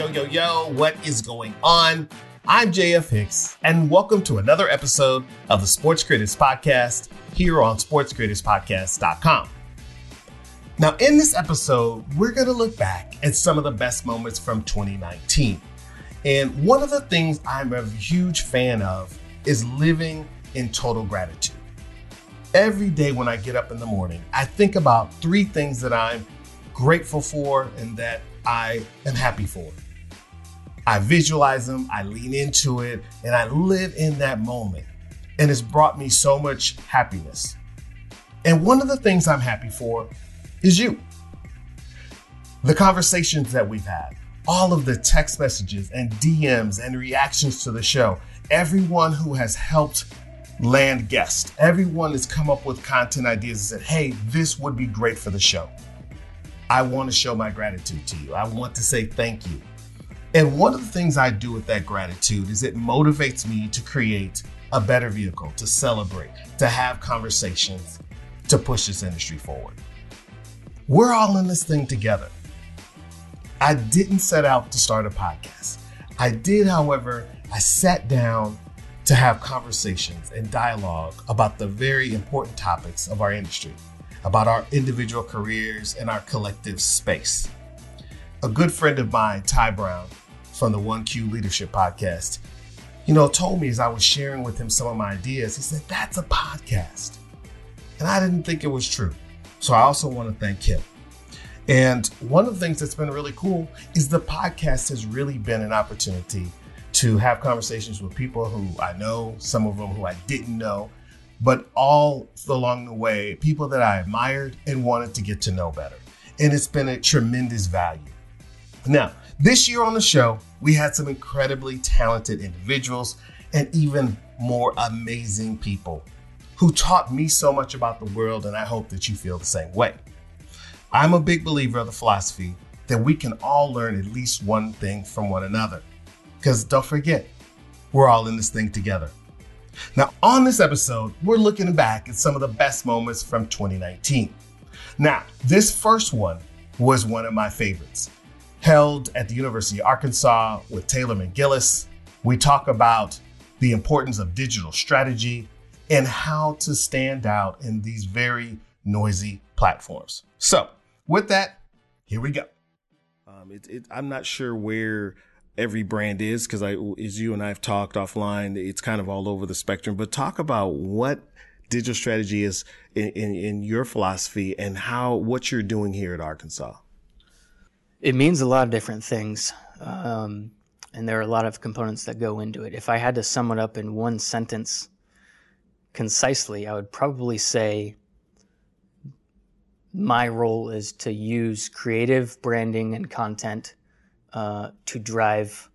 Yo, yo, yo, what is going on? I'm Jay F Hicks, and welcome to another episode of the Sports Creatives Podcast here on sportscreativespodcast.com. Now, in this episode, we're going to look back at some of the best moments from 2019. And one of the things I'm a huge fan of is living in total gratitude. Every day when I get up in the morning, I think about three things that I'm grateful for and that I am happy for. I visualize them, I lean into it, and I live in that moment. And it's brought me so much happiness. And one of the things I'm happy for is you. The conversations that we've had, all of the text messages and DMs and reactions to the show, everyone who has helped land guests, everyone has come up with content ideas and said, hey, this would be great for the show. I want to show my gratitude to you. I want to say thank you. And one of the things I do with that gratitude is it motivates me to create a better vehicle, to celebrate, to have conversations, to push this industry forward. We're all in this thing together. I didn't set out to start a podcast. I did, however, I sat down to have conversations and dialogue about the very important topics of our industry about our individual careers and our collective space. A good friend of mine, Ty Brown, from the 1Q Leadership Podcast, you know, told me as I was sharing with him some of my ideas, he said, That's a podcast. And I didn't think it was true. So I also want to thank him. And one of the things that's been really cool is the podcast has really been an opportunity to have conversations with people who I know, some of them who I didn't know, but all along the way, people that I admired and wanted to get to know better. And it's been a tremendous value. Now, this year on the show, we had some incredibly talented individuals and even more amazing people who taught me so much about the world, and I hope that you feel the same way. I'm a big believer of the philosophy that we can all learn at least one thing from one another. Because don't forget, we're all in this thing together. Now, on this episode, we're looking back at some of the best moments from 2019. Now, this first one was one of my favorites. Held at the University of Arkansas with Taylor McGillis, we talk about the importance of digital strategy and how to stand out in these very noisy platforms. So, with that, here we go. Um, it, it, I'm not sure where every brand is because I, as you and I have talked offline, it's kind of all over the spectrum. But talk about what digital strategy is in, in, in your philosophy and how what you're doing here at Arkansas. It means a lot of different things. Um, and there are a lot of components that go into it. If I had to sum it up in one sentence concisely, I would probably say my role is to use creative branding and content uh, to drive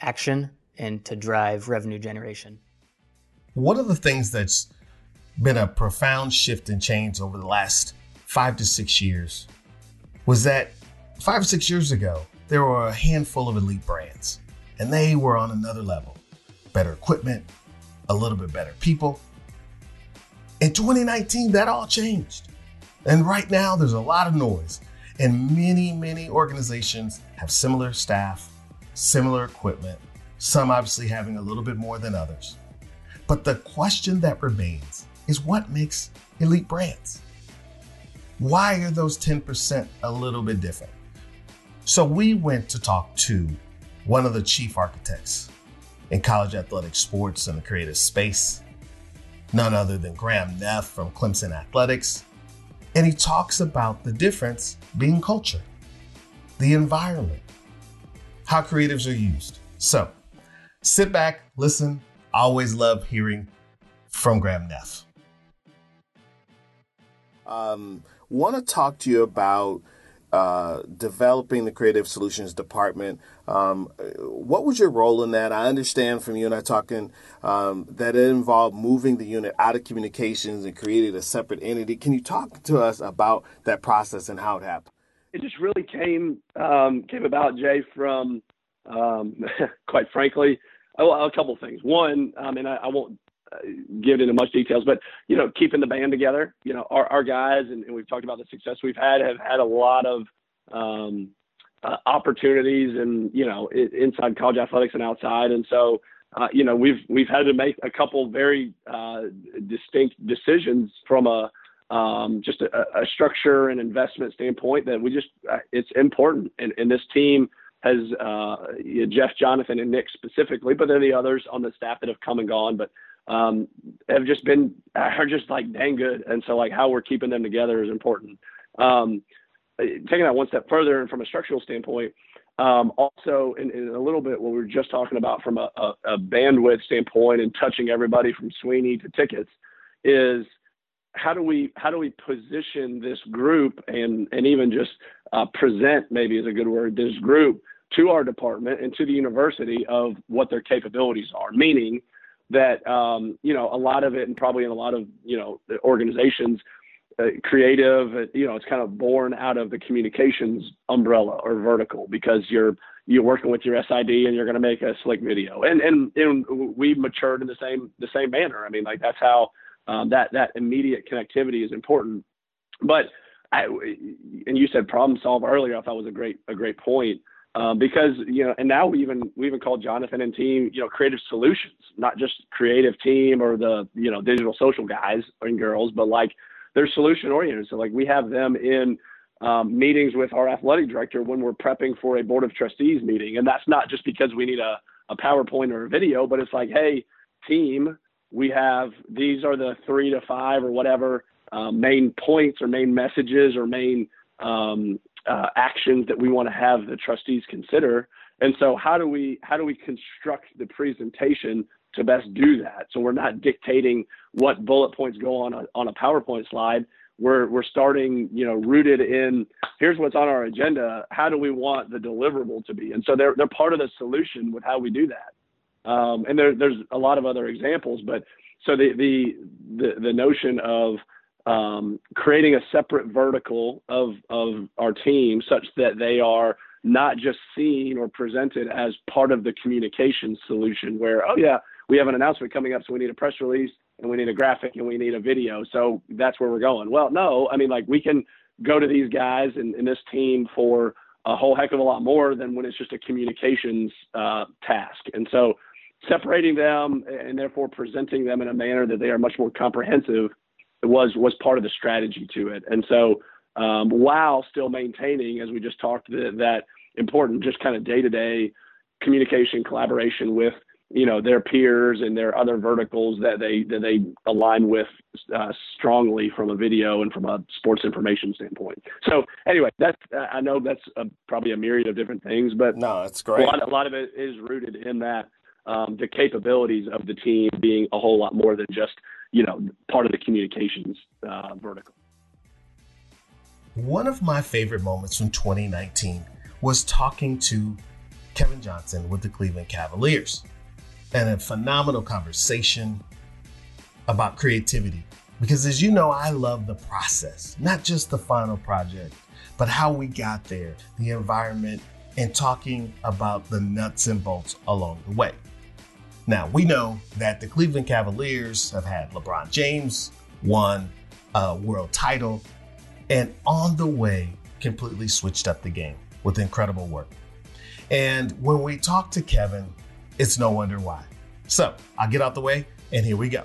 action and to drive revenue generation. One of the things that's been a profound shift and change over the last five to six years was that five or six years ago, there were a handful of elite brands, and they were on another level better equipment, a little bit better people. In 2019, that all changed. And right now, there's a lot of noise. And many, many organizations have similar staff, similar equipment, some obviously having a little bit more than others. But the question that remains is what makes elite brands? Why are those 10% a little bit different? So we went to talk to one of the chief architects in college athletic sports and the creative space, none other than Graham Neff from Clemson Athletics, and he talks about the difference being culture, the environment, how creatives are used. So sit back, listen. I always love hearing from Graham Neff. Um, want to talk to you about uh, developing the creative solutions department. Um, what was your role in that? I understand from you and I talking um, that it involved moving the unit out of communications and created a separate entity. Can you talk to us about that process and how it happened? It just really came um, came about, Jay, from um, quite frankly, a, a couple things. One, I mean, I, I won't uh, give into much details, but you know, keeping the band together. You know, our, our guys, and, and we've talked about the success we've had, have had a lot of um, uh, opportunities and you know inside college athletics and outside. And so uh, you know we've we've had to make a couple very uh, distinct decisions from a um, just a, a, structure and investment standpoint that we just uh, it's important. And, and this team has uh, Jeff, Jonathan, and Nick specifically, but then the others on the staff that have come and gone, but um, have just been are just like dang good. And so like how we're keeping them together is important. Um, taking that one step further, and from a structural standpoint, um, also in, in, a little bit what we were just talking about from a, a, a, bandwidth standpoint and touching everybody from Swinney to tickets is how do we how do we position this group and and even just uh, present maybe is a good word this group to our department and to the university of what their capabilities are meaning that um, you know a lot of it and probably in a lot of you know organizations uh, creative uh, you know it's kind of born out of the communications umbrella or vertical because you're you're working with your SID and you're going to make a slick video. And and and we've matured in the same the same manner. I mean like that's how um, that that immediate connectivity is important. But I, and you said problem solve earlier. I thought was a great a great point um, because you know, and now we even we even call Jonathan and team you know creative solutions, not just creative team or the you know digital social guys and girls, but like they're solution oriented. So like we have them in um, meetings with our athletic director when we're prepping for a board of trustees meeting, and that's not just because we need a a PowerPoint or a video, but it's like, hey, team, we have these are the three to five or whatever um, main points or main messages or main um, uh, actions that we want to have the trustees consider. And so how do we how do we construct the presentation to best do that? So we're not dictating what bullet points go on a, on a PowerPoint slide. We're we're starting, you know, rooted in here's what's on our agenda. How do we want the deliverable to be? And so they're they're part of the solution with how we do that. Um, and there, there's a lot of other examples, but so the the the, the notion of um, creating a separate vertical of, of our team such that they are not just seen or presented as part of the communication solution where, oh, yeah, we have an announcement coming up, so we need a press release and we need a graphic and we need a video. So that's where we're going. Well, no, I mean, like we can go to these guys and, and this team for a whole heck of a lot more than when it's just a communications uh, task. And so separating them and therefore presenting them in a manner that they are much more comprehensive was was part of the strategy to it. And so um, while still maintaining, as we just talked, the, that important just kind of day to day communication, collaboration with you know their peers and their other verticals that they that they align with uh, strongly from a video and from a sports information standpoint. So anyway, that's I know that's a, probably a myriad of different things, but no, it's great. A lot, a lot of it is rooted in that um, the capabilities of the team being a whole lot more than just you know, part of the communications uh, vertical. One of my favorite moments from 2019 was talking to Kevin Johnson with the Cleveland Cavaliers and a phenomenal conversation about creativity. Because as you know, I love the process, not just the final project, but how we got there, the environment, and talking about the nuts and bolts along the way. Now, we know that the Cleveland Cavaliers have had LeBron James won a world title and on the way completely switched up the game with incredible work. And when we talk to Kevin, it's no wonder why. So I'll get out the way and here we go.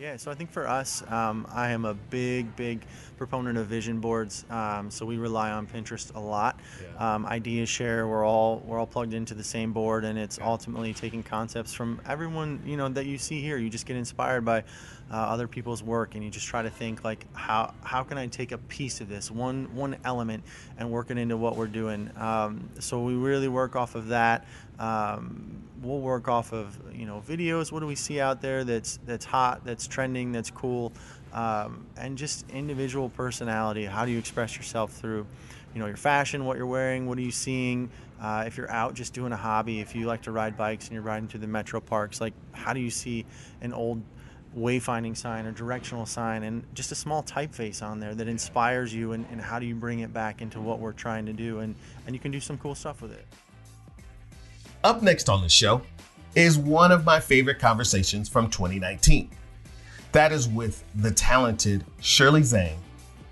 Yeah, so I think for us, um, I am a big, big proponent of vision boards. Um, so we rely on Pinterest a lot. Yeah. Um, Idea share, we're all we're all plugged into the same board, and it's ultimately taking concepts from everyone you know that you see here. You just get inspired by uh, other people's work, and you just try to think like how how can I take a piece of this one one element and work it into what we're doing. Um, so we really work off of that. Um, we'll work off of you know videos. What do we see out there that's that's hot, that's trending, that's cool um, and just individual personality. How do you express yourself through, you know, your fashion, what you're wearing, what are you seeing? Uh, if you're out just doing a hobby, if you like to ride bikes and you're riding through the metro parks, like how do you see an old wayfinding sign or directional sign and just a small typeface on there that inspires you and, and how do you bring it back into what we're trying to do and, and you can do some cool stuff with it. Up next on the show is one of my favorite conversations from 2019. That is with the talented Shirley Zhang,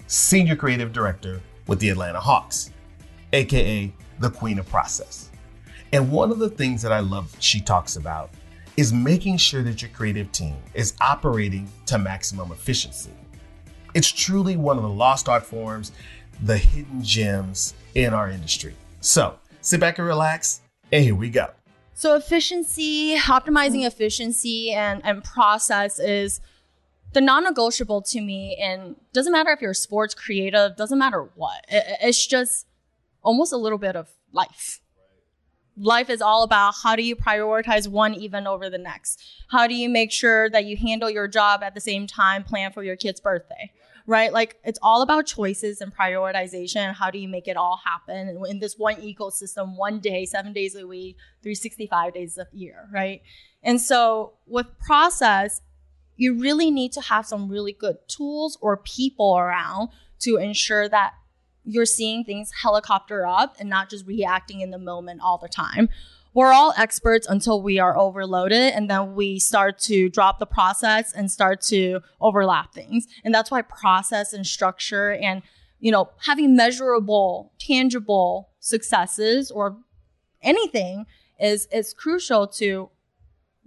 Senior Creative Director with the Atlanta Hawks. aka the queen of process. And one of the things that I love she talks about is making sure that your creative team is operating to maximum efficiency. It's truly one of the lost art forms, the hidden gems in our industry. So sit back and relax, and here we go. So efficiency, optimizing efficiency and, and process is the non-negotiable to me and doesn't matter if you're sports creative, doesn't matter what. It, it's just almost a little bit of life. Life is all about how do you prioritize one event over the next? How do you make sure that you handle your job at the same time, plan for your kid's birthday? right? Like it's all about choices and prioritization. How do you make it all happen in this one ecosystem, one day, seven days a week, 365 days a year, right? And so with process, you really need to have some really good tools or people around to ensure that you're seeing things helicopter up and not just reacting in the moment all the time we're all experts until we are overloaded and then we start to drop the process and start to overlap things. And that's why process and structure and, you know, having measurable, tangible successes or anything is, is crucial to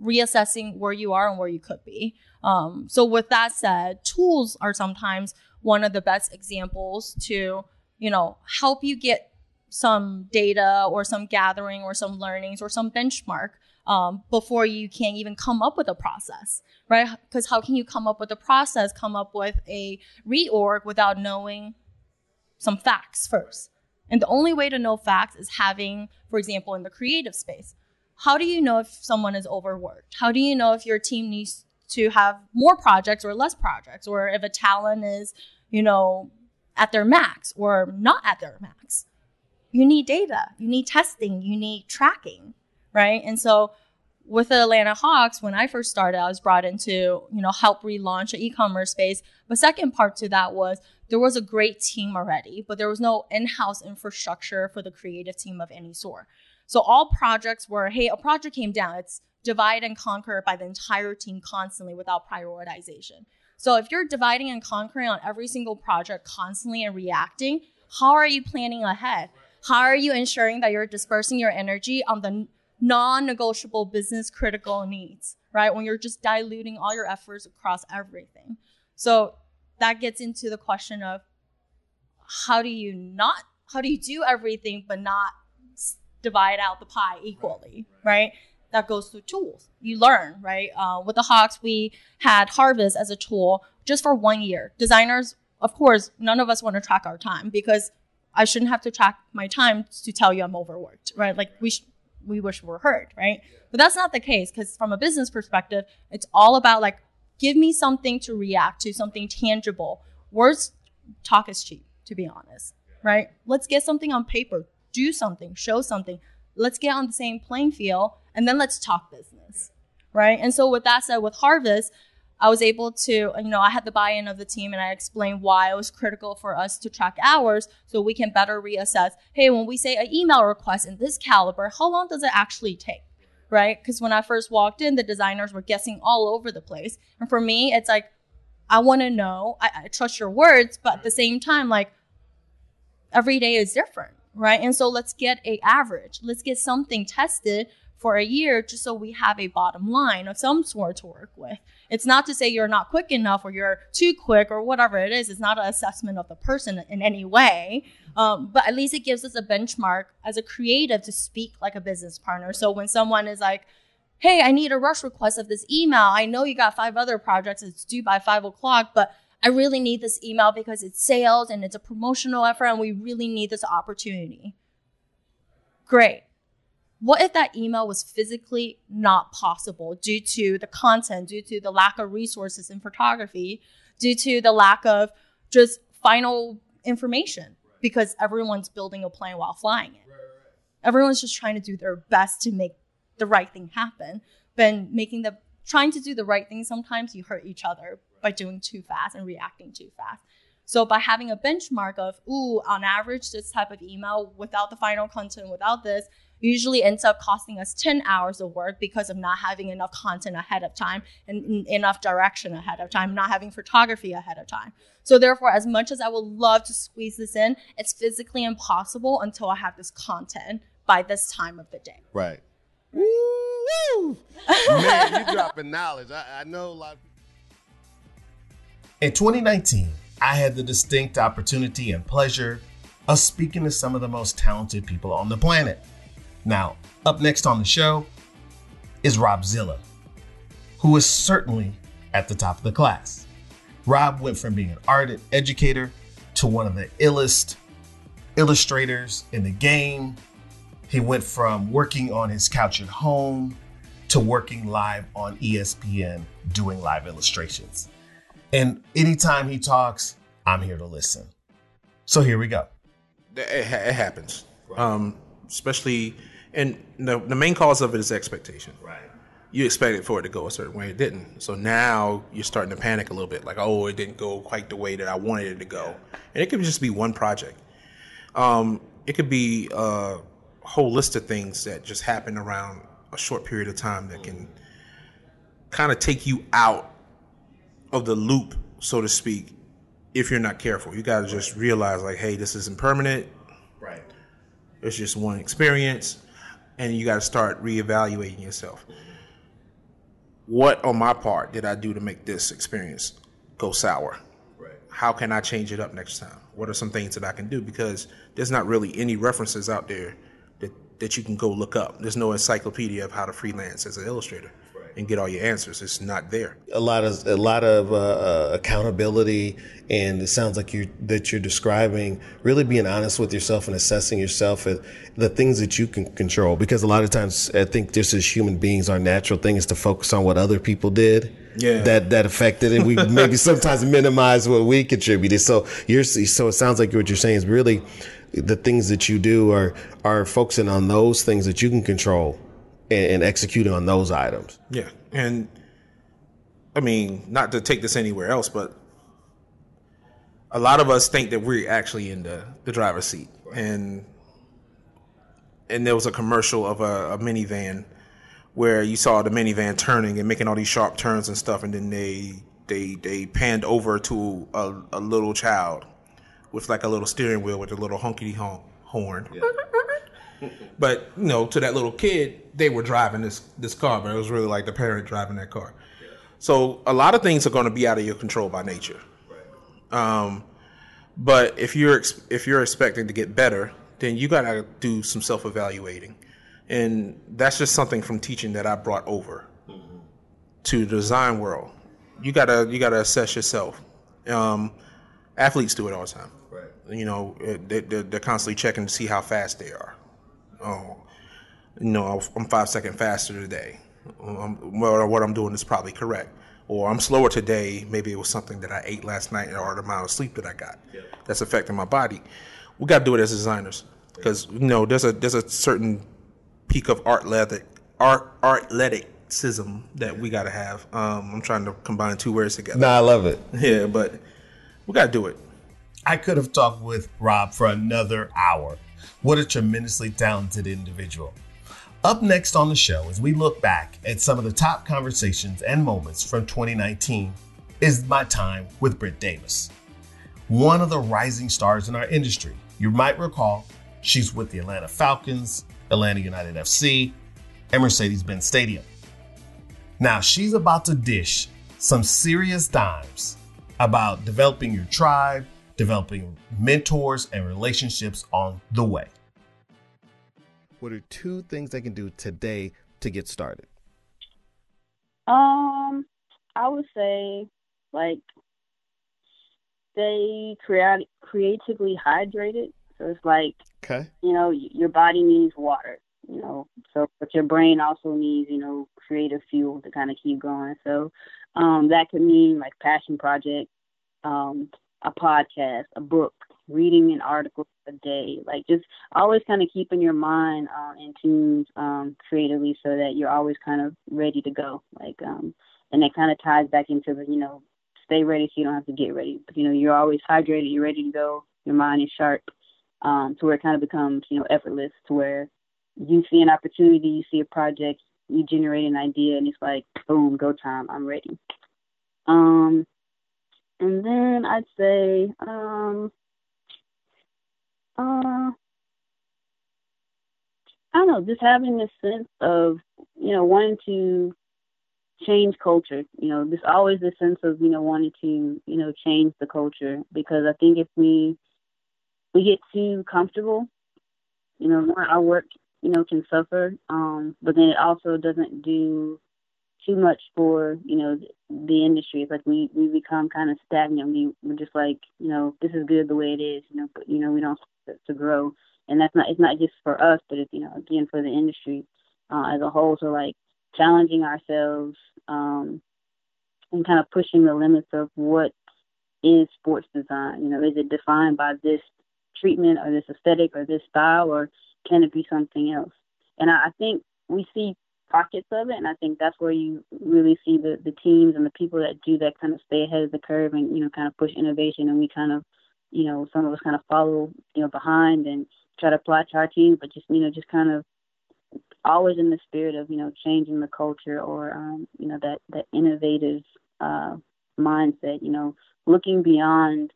reassessing where you are and where you could be. Um, so with that said, tools are sometimes one of the best examples to, you know, help you get some data or some gathering or some learnings or some benchmark um, before you can even come up with a process, right? Because how can you come up with a process, come up with a reorg without knowing some facts first? And the only way to know facts is having, for example, in the creative space, how do you know if someone is overworked? How do you know if your team needs to have more projects or less projects, or if a talent is, you know, at their max or not at their max? you need data, you need testing, you need tracking, right? And so with the Atlanta Hawks, when I first started, I was brought in to, you know, help relaunch an e-commerce space. But second part to that was there was a great team already, but there was no in-house infrastructure for the creative team of any sort. So all projects were, hey, a project came down. It's divide and conquer by the entire team constantly without prioritization. So if you're dividing and conquering on every single project constantly and reacting, how are you planning ahead? How are you ensuring that you're dispersing your energy on the non-negotiable business critical needs, right? When you're just diluting all your efforts across everything. So that gets into the question of how do you not how do you do everything but not divide out the pie equally, right? That goes through tools. You learn, right? Uh, with the Hawks, we had Harvest as a tool just for one year. Designers, of course, none of us want to track our time because I shouldn't have to track my time to tell you I'm overworked, right? Like we sh- we wish we were heard, right? But that's not the case because from a business perspective, it's all about like give me something to react to, something tangible. Words talk is cheap, to be honest, right? Let's get something on paper, do something, show something. Let's get on the same playing field, and then let's talk business, right? And so with that said, with Harvest, I was able to, you know, I had the buy-in of the team and I explained why it was critical for us to track hours so we can better reassess, hey, when we say an email request in this caliber, how long does it actually take? Right? Because when I first walked in, the designers were guessing all over the place. And for me, it's like, I want to know, I, I trust your words, but at the same time, like every day is different. Right. And so let's get a average. Let's get something tested for a year just so we have a bottom line of some sort to work with. It's not to say you're not quick enough or you're too quick or whatever it is. It's not an assessment of the person in any way. Um, but at least it gives us a benchmark as a creative to speak like a business partner. So when someone is like, hey, I need a rush request of this email. I know you got five other projects. It's due by five o'clock, but I really need this email because it's sales and it's a promotional effort and we really need this opportunity. Great what if that email was physically not possible due to the content, due to the lack of resources in photography, due to the lack of just final information because everyone's building a plane while flying it. Everyone's just trying to do their best to make the right thing happen. But making the trying to do the right thing, sometimes you hurt each other by doing too fast and reacting too fast. So by having a benchmark of, ooh, on average, this type of email without the final content, without this, usually ends up costing us 10 hours of work because of not having enough content ahead of time and enough direction ahead of time, not having photography ahead of time. So therefore, as much as I would love to squeeze this in, it's physically impossible until I have this content by this time of the day. Right. Woo! Man, you dropping knowledge. I, I know a lot. In 2019, I had the distinct opportunity and pleasure of speaking to some of the most talented people on the planet. Now, up next on the show is Rob Zilla, who is certainly at the top of the class. Rob went from being an ardent educator to one of the illest illustrators in the game. He went from working on his couch at home to working live on ESPN doing live illustrations. And anytime he talks, I'm here to listen. So here we go. It, it happens, um, especially, and the, the main cause of it is expectation. Right. You expected for it to go a certain way, it didn't. So now you're starting to panic a little bit, like, oh, it didn't go quite the way that I wanted it to go. And it could just be one project. Um, it could be a whole list of things that just happen around a short period of time that can kind of take you out of the loop, so to speak, if you're not careful. You got to just realize, like, hey, this isn't permanent. Right. It's just one experience, and you got to start reevaluating yourself. What on my part did I do to make this experience go sour? Right. How can I change it up next time? What are some things that I can do? Because there's not really any references out there that, that you can go look up. There's no encyclopedia of how to freelance as an illustrator and get all your answers. It's not there. A lot of a lot of uh, uh, accountability, and it sounds like you that you're describing really being honest with yourself and assessing yourself and the things that you can control. Because a lot of times, I think just as human beings, our natural thing is to focus on what other people did. Yeah. That that affected it. We maybe sometimes minimize what we contributed. So you're so it sounds like what you're saying is really the things that you do are are focusing on those things that you can control and, and executing on those items. Yeah, and I mean, not to take this anywhere else, but a lot of us think that we're actually in the, the driver's seat, and and there was a commercial of a, a minivan where you saw the minivan turning and making all these sharp turns and stuff, and then they they they panned over to a, a little child with like a little steering wheel with a little honky honk horn. But you know, to that little kid, they were driving this this car, but it was really like the parent driving that car. So a lot of things are going to be out of your control by nature. Um, but if you're if you're expecting to get better, then you got to do some self evaluating, and that's just something from teaching that I brought over to the design world. You gotta you gotta assess yourself. Um, athletes do it all the time. Right. You know, they, they're, they're constantly checking to see how fast they are. Oh, you know, I'm five seconds faster today. Um, well, what I'm doing is probably correct. Or I'm slower today. Maybe it was something that I ate last night or the amount of sleep that I got that's affecting my body. We got to do it as designers because you know there's a there's a certain peak of art athletic art athleticism that we got to have. Um, I'm trying to combine two words together. No, I love it. Yeah, but we got to do it. I could have talked with Rob for another hour. What a tremendously talented individual. Up next on the show, as we look back at some of the top conversations and moments from 2019, is my time with Britt Davis, one of the rising stars in our industry. You might recall she's with the Atlanta Falcons, Atlanta United FC, and Mercedes Benz Stadium. Now she's about to dish some serious dimes about developing your tribe, developing mentors and relationships on the way. What are two things they can do today to get started? Um, I would say like stay creat- creatively hydrated. So it's like Okay. you know y- your body needs water. You know, so but your brain also needs you know creative fuel to kind of keep going. So um, that could mean like passion project, um, a podcast, a book, reading an article a day. Like just always kind of keeping your mind uh, in tune um, creatively so that you're always kind of ready to go. Like um, and that kind of ties back into the you know stay ready so you don't have to get ready. But you know you're always hydrated, you're ready to go. Your mind is sharp, um, to where it kind of becomes you know effortless to where you see an opportunity, you see a project, you generate an idea, and it's like, boom, go time, I'm ready. Um, and then I'd say, um, uh, I don't know, just having this sense of, you know, wanting to change culture. You know, there's always this sense of, you know, wanting to, you know, change the culture because I think if we we get too comfortable, you know, our work, you know, can suffer. Um, but then it also doesn't do too much for, you know, the industry. It's like we, we become kind of stagnant. We, we're just like, you know, this is good the way it is, you know, but, you know, we don't to grow and that's not it's not just for us, but it's you know again for the industry uh, as a whole. So like challenging ourselves um, and kind of pushing the limits of what is sports design. You know, is it defined by this treatment or this aesthetic or this style, or can it be something else? And I, I think we see pockets of it, and I think that's where you really see the the teams and the people that do that kind of stay ahead of the curve and you know kind of push innovation, and we kind of you know some of us kind of follow you know behind and try to apply to our team, but just you know just kind of always in the spirit of you know changing the culture or um, you know that that innovative uh, mindset. You know, looking beyond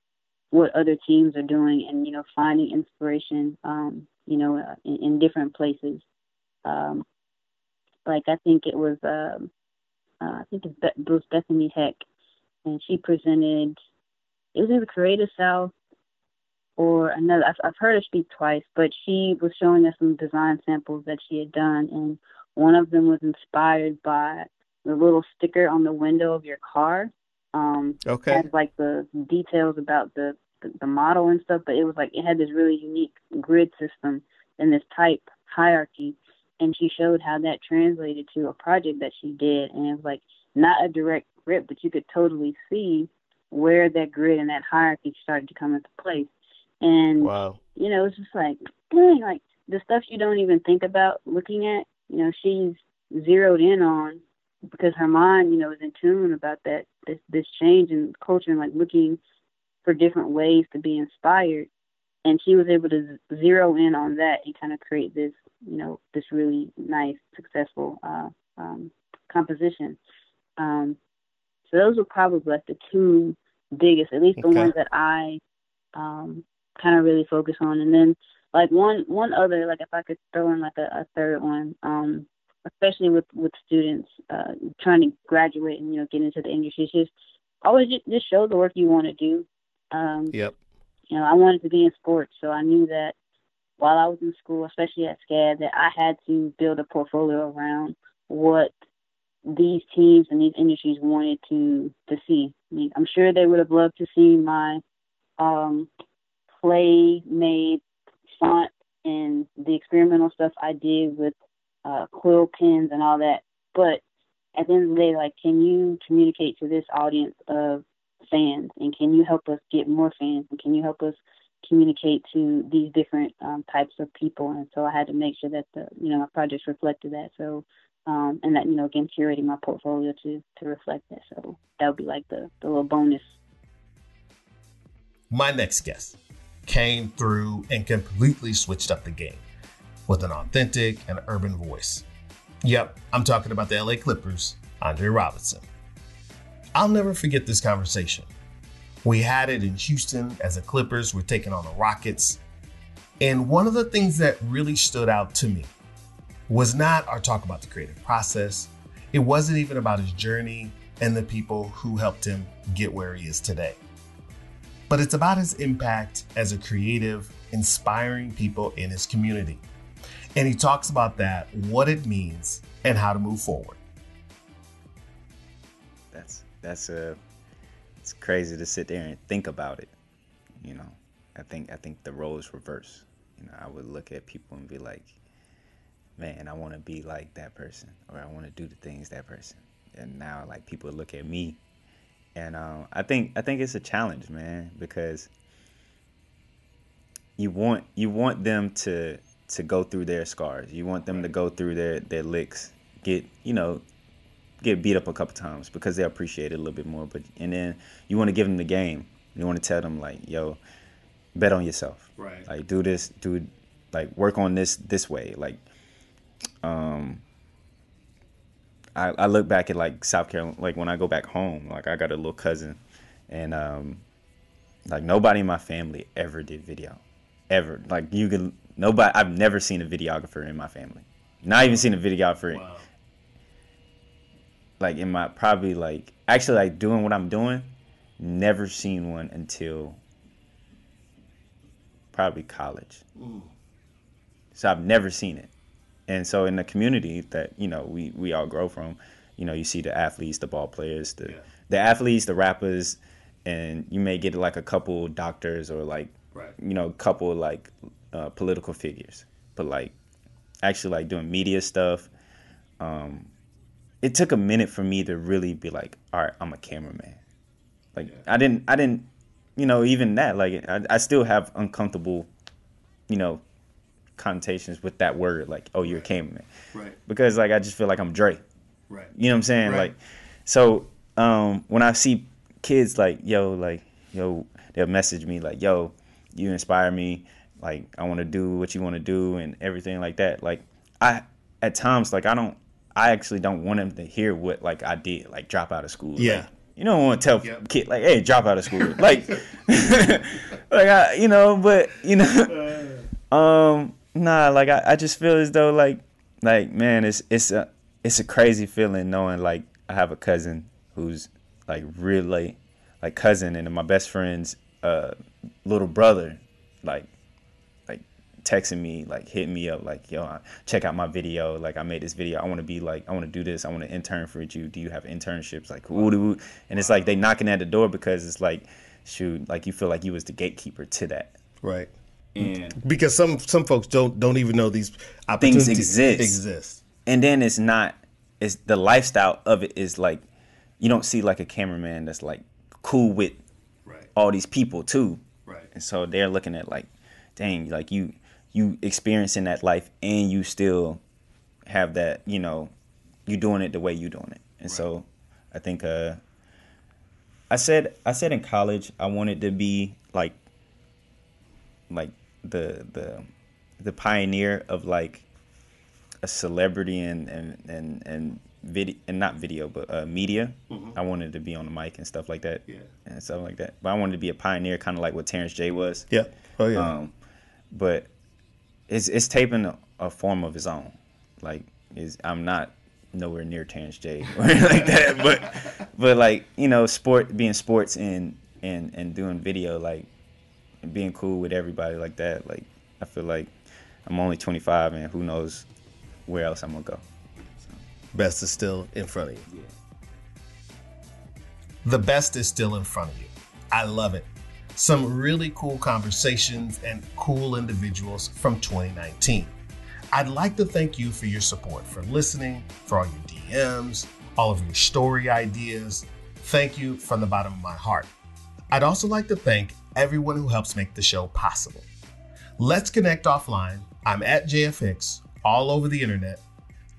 what other teams are doing and you know finding inspiration. Um, you know, uh, in, in, different places. Um, like I think it was um, uh, I think it was Bethany Heck, and she presented. It was either Creative South or another. I've, I've heard her speak twice, but she was showing us some design samples that she had done, and one of them was inspired by the little sticker on the window of your car. Um, okay. Has like the details about the, the the model and stuff, but it was like it had this really unique grid system and this type hierarchy, and she showed how that translated to a project that she did, and it was like not a direct rip, but you could totally see where that grid and that hierarchy started to come into place. And wow. you know, it's just like dang, like the stuff you don't even think about looking at, you know, she's zeroed in on because her mind, you know, is in tune about that this this change in culture and like looking for different ways to be inspired. And she was able to zero in on that and kind of create this, you know, this really nice, successful uh, um, composition. Um, so those were probably like the two biggest, at least the ones that I um, kind of really focus on. And then like one one other like if I could throw in like a, a third one, um, especially with with students uh, trying to graduate and you know get into the industry, it's just always just, just show the work you want to do. Um, yep. You know, I wanted to be in sports, so I knew that while I was in school, especially at SCAD, that I had to build a portfolio around what these teams and these industries wanted to to see. I mean, I'm sure they would have loved to see my um, made font and the experimental stuff I did with uh, quill pens and all that. But at the end of the day, like, can you communicate to this audience of fans, and can you help us get more fans, and can you help us communicate to these different um, types of people? And so I had to make sure that the you know my projects reflected that. So um, and that you know again curating my portfolio to to reflect that. So that would be like the the little bonus. My next guest came through and completely switched up the game with an authentic and urban voice. Yep, I'm talking about the LA Clippers, Andre Robertson. I'll never forget this conversation. We had it in Houston as the Clippers were taking on the Rockets. And one of the things that really stood out to me was not our talk about the creative process. It wasn't even about his journey and the people who helped him get where he is today but it's about his impact as a creative, inspiring people in his community. And he talks about that, what it means, and how to move forward. That's that's a it's crazy to sit there and think about it. You know, I think I think the roles reverse. You know, I would look at people and be like, man, I want to be like that person, or I want to do the things that person. And now, like people look at me and um, I think I think it's a challenge, man, because you want you want them to to go through their scars. You want them to go through their their licks, get you know, get beat up a couple times because they appreciate it a little bit more. But and then you want to give them the game. You want to tell them like, yo, bet on yourself. Right. Like do this, do like work on this this way. Like um, I, I look back at like South Carolina, like when I go back home, like I got a little cousin, and um, like nobody in my family ever did video, ever. Like you can nobody. I've never seen a videographer in my family. Not even seen a videographer. Wow. Like in my probably like actually like doing what I'm doing. Never seen one until probably college. So I've never seen it. And so in the community that, you know, we, we all grow from, you know, you see the athletes, the ball players, the Yeah. the athletes, the rappers, and you may get like a couple doctors or like Right. you know, a couple like uh, political figures. But like actually like doing media stuff, um, it took a minute for me to really be like, all right, I'm a cameraman. Like I didn't I didn't you know, even that, like I, I still have uncomfortable, you know, connotations with that word, like, oh, you're a cameraman. Right. Because like I just feel like I'm Dre. Right. You know what I'm saying? Right. Like, so um, when I see kids like, yo, like, yo, they'll message me like, yo, you inspire me. Like, I want to do what you want to do and everything like that. Like, I at times like I don't, I actually don't want them to hear what like I did, like drop out of school. Yeah. Like, you don't want to tell Yep. kid like, hey, drop out of school. like, like I, you know, but you know, um, nah, like I, I just feel as though like like man, it's it's a it's a crazy feeling knowing like I have a cousin who's like really like cousin and my best friend's uh little brother like texting me like hitting me up like yo check out my video like I made this video I want to be like I want to do this I want to intern for you do you have internships like woo doo and it's like they knocking at the door because it's like shoot like you feel like you was the gatekeeper to that Right. and Because some some folks don't don't even know these opportunities exist. Exist. and then it's not it's the lifestyle of it is like you don't see like a cameraman that's like cool with Right. all these people too Right. and so they're looking at like dang like you you experiencing that life and you still have that you know you doing it the way you doing it and so i think uh i said i said in college i wanted to be like like the the the pioneer of like a celebrity and and and and video and not video but uh, media. I wanted to be on the mic and stuff like that. Yeah. and stuff like that. But I wanted to be a pioneer, kind of like what Terrence J was. Yeah. Oh yeah. Um, but it's it's taking a, a form of its own. Like is I'm not nowhere near Terrence J or anything like that. But but like you know, sport being sports and and and doing video like being cool with everybody like that. Like I feel like I'm only 25 and who knows where else I'm gonna go. best is still in front of you. Yeah. The best is still in front of you. I love it. Some really cool conversations and cool individuals from 2019. I'd like to thank you for your support, for listening, for all your DMs, all of your story ideas. Thank you from the bottom of my heart. I'd also like to thank everyone who helps make the show possible. Let's connect offline. I'm at JFX all over the internet.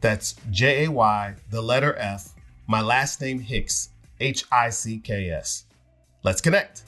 That's J A Y, the letter F, my last name Hicks, H I C K S. Let's connect.